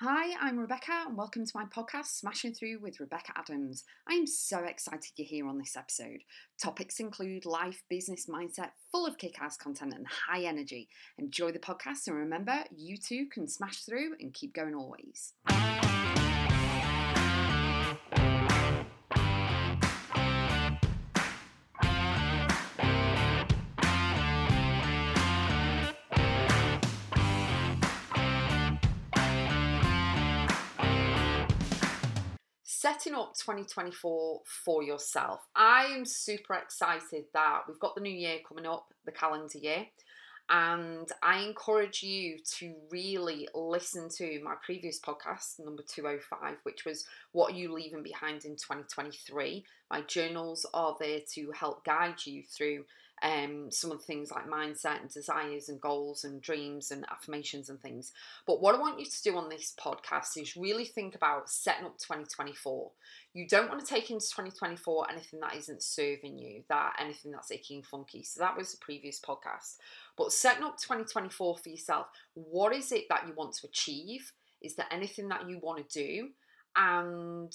Hi, I'm Rebecca, and welcome to my podcast, Smashing Through with Rebecca Adams. I am so excited you're here on this episode. Topics include life, business, mindset, full of kick ass content and high energy. Enjoy the podcast, and remember, you too can smash through and keep going always. Setting up 2024 for yourself. I am super excited that we've got the new year coming up, the calendar year, and I encourage you to really listen to my previous podcast, number 205, which was What Are You Leaving Behind in 2023? My journals are there to help guide you through um, some of the things like mindset and desires and goals and dreams and affirmations and things. But what I want you to do on this podcast is really think about setting up 2024. You don't want to take into 2024 anything that isn't serving you, that anything that's icky and funky. So that was the previous podcast. But setting up 2024 for yourself, what is it that you want to achieve? Is there anything that you want to do? And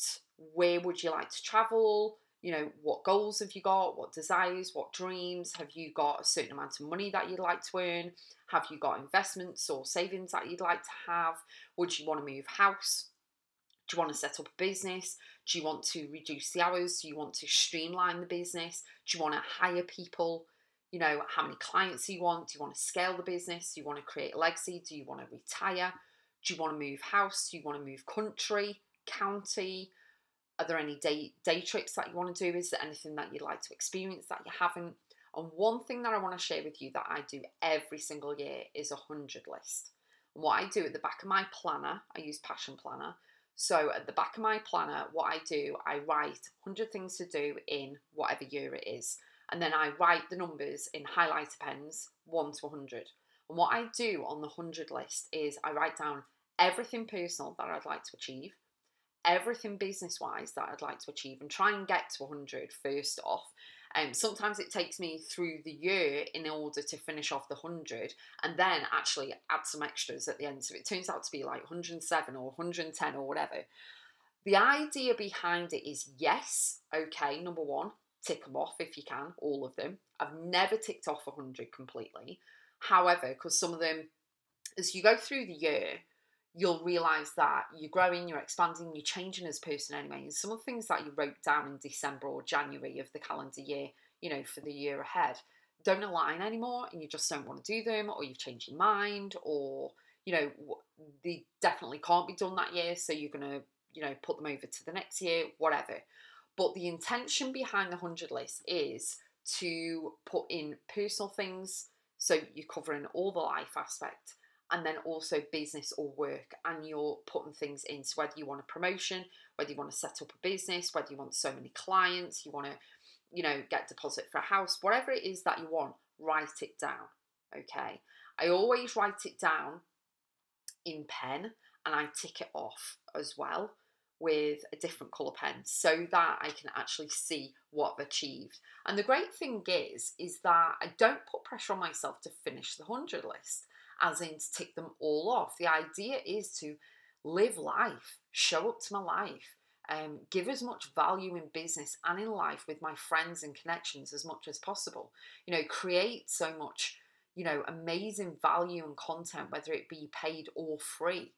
where would you like to travel? You know, what goals have you got? What desires? What dreams? Have you got a certain amount of money that you'd like to earn? Have you got investments or savings that you'd like to have? Would you want to move house? Do you want to set up a business? Do you want to reduce the hours? Do you want to streamline the business? Do you want to hire people? You know, how many clients do you want? Do you want to scale the business? Do you want to create a legacy? Do you want to retire? Do you want to move house? Do you want to move country, county? Are there any day, day trips that you want to do? Is there anything that you'd like to experience that you haven't? And one thing that I want to share with you that I do every single year is a 100 list. What I do at the back of my planner, I use Passion Planner. So at the back of my planner, what I do, I write 100 things to do in whatever year it is. And then I write the numbers in highlighter pens, 1 to 100. And what I do on the 100 list is I write down everything personal that I'd like to achieve, everything business wise that I'd like to achieve and try and get to 100 first off. Um, sometimes it takes me through the year in order to finish off the 100 and then actually add some extras at the end. So it turns out to be like 107 or 110 or whatever. The idea behind it is yes, okay, number one, tick them off if you can, all of them. I've never ticked off 100 completely. However, because some of them, as you go through the year, you'll realize that you're growing, you're expanding, you're changing as a person anyway. And some of the things that you wrote down in December or January of the calendar year, you know, for the year ahead, don't align anymore and you just don't want to do them, or you've changed your mind, or, you know, they definitely can't be done that year. So you're going to, you know, put them over to the next year, whatever. But the intention behind the 100 list is to put in personal things. So you're covering all the life aspect and then also business or work and you're putting things in so whether you want a promotion whether you want to set up a business whether you want so many clients you want to you know get deposit for a house whatever it is that you want write it down okay i always write it down in pen and i tick it off as well with a different colour pen so that I can actually see what I've achieved. And the great thing is, is that I don't put pressure on myself to finish the 100 list as in to tick them all off. The idea is to live life, show up to my life, um, give as much value in business and in life with my friends and connections as much as possible. You know, create so much, you know, amazing value and content, whether it be paid or free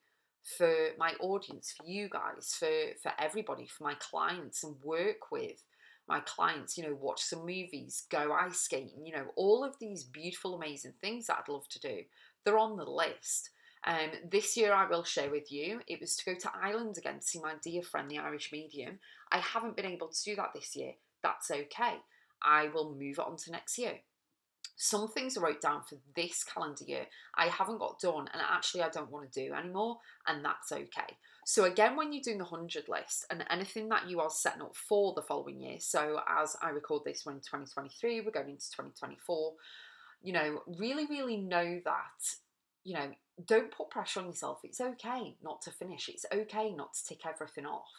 for my audience, for you guys, for for everybody, for my clients, and work with my clients. You know, watch some movies, go ice skating. You know, all of these beautiful, amazing things that I'd love to do they're on the list. Um, this year, I will share with you, it was to go to Ireland again to see my dear friend, the Irish medium. I haven't been able to do that this year. That's okay. I will move on to next year. Some things I wrote down for this calendar year I haven't got done, and actually I don't want to do anymore, and that's okay. So, again, when you're doing the 100 list and anything that you are setting up for the following year, so as I record this, we're in 2023, we're going into 2024 you know, really, really know that, you know, don't put pressure on yourself. It's okay not to finish, it's okay not to tick everything off.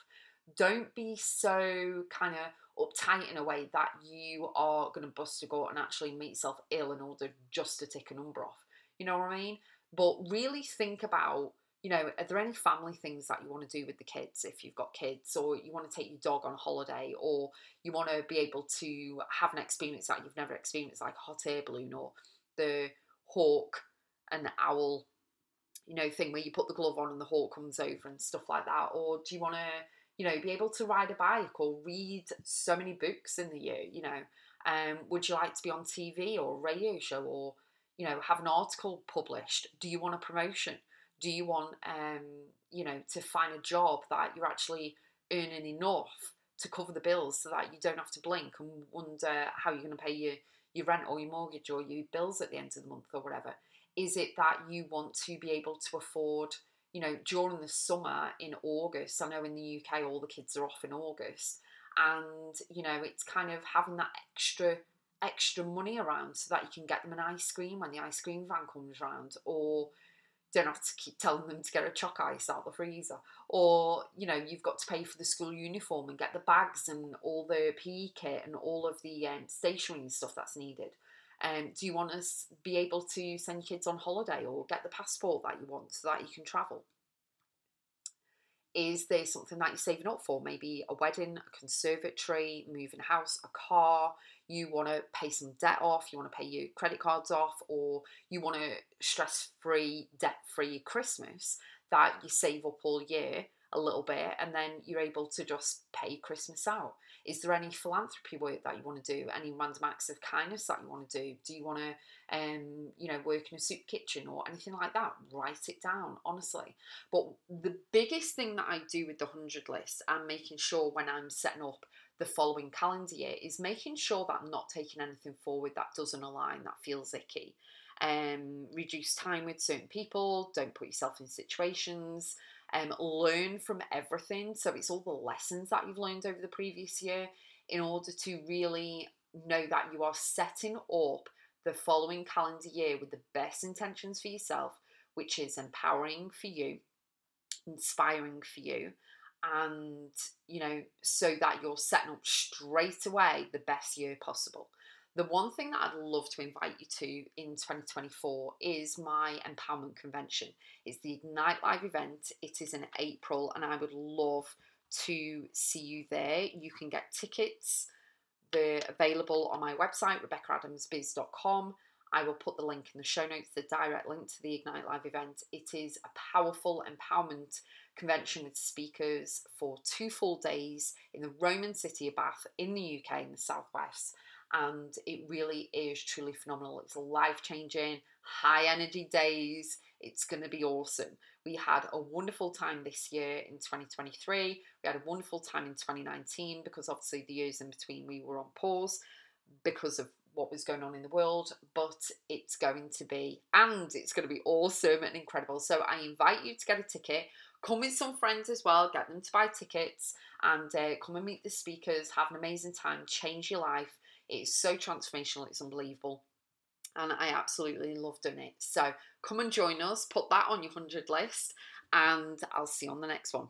Don't be so kind of uptight in a way that you are going to bust a gut and actually make yourself ill in order just to tick a number off. You know what I mean? But really think about you know, are there any family things that you want to do with the kids if you've got kids, or you want to take your dog on holiday, or you want to be able to have an experience that you've never experienced, like hot air balloon or the hawk and the owl, you know, thing where you put the glove on and the hawk comes over and stuff like that, or do you want to, you know, be able to ride a bike or read so many books in the year, you know? Um, would you like to be on TV or radio show or, you know, have an article published? Do you want a promotion? Do you want um, you know to find a job that you're actually earning enough to cover the bills so that you don't have to blink and wonder how you're going to pay your your rent or your mortgage or your bills at the end of the month or whatever? Is it that you want to be able to afford you know during the summer in august i know in the uk all the kids are off in august and you know it's kind of having that extra extra money around so that you can get them an ice cream when the ice cream van comes around or don't have to keep telling them to get a choc ice out the freezer. Or, you know, you've got to pay for the school uniform and get the bags and all the PE kit and all of the um, stationery and stuff that's needed. Um, do you want to be able to send your kids on holiday or get the passport that you want so that you can travel? Is there something that you're saving up for? Maybe a wedding, a conservatory, moving house, a car. You want to pay some debt off, you want to pay your credit cards off, or you want a stress free, debt free Christmas that you save up all year a little bit and then you're able to just pay Christmas out. Is there any philanthropy work that you want to do? Any random acts of kindness that you want to do? Do you want to, um, you know, work in a soup kitchen or anything like that? Write it down, honestly. But the biggest thing that I do with the 100 list and making sure when I'm setting up the following calendar year is making sure that I'm not taking anything forward that doesn't align, that feels icky. Um, reduce time with certain people, don't put yourself in situations um, learn from everything. So it's all the lessons that you've learned over the previous year in order to really know that you are setting up the following calendar year with the best intentions for yourself, which is empowering for you, inspiring for you, and you know, so that you're setting up straight away the best year possible. The one thing that I'd love to invite you to in 2024 is my empowerment convention. It's the Ignite Live event. It is in April, and I would love to see you there. You can get tickets. They're available on my website, rebeccaadamsbiz.com. I will put the link in the show notes, the direct link to the Ignite Live event. It is a powerful empowerment convention with speakers for two full days in the Roman city of Bath in the UK in the southwest and it really is truly phenomenal. It's life changing, high energy days. It's going to be awesome. We had a wonderful time this year in 2023. We had a wonderful time in 2019 because obviously the years in between we were on pause because of what was going on in the world, but it's going to be, and it's going to be awesome and incredible. So I invite you to get a ticket. Come with some friends as well, get them to buy tickets and uh, come and meet the speakers, have an amazing time, change your life. It's so transformational, it's unbelievable. And I absolutely love doing it. So come and join us, put that on your 100 list, and I'll see you on the next one.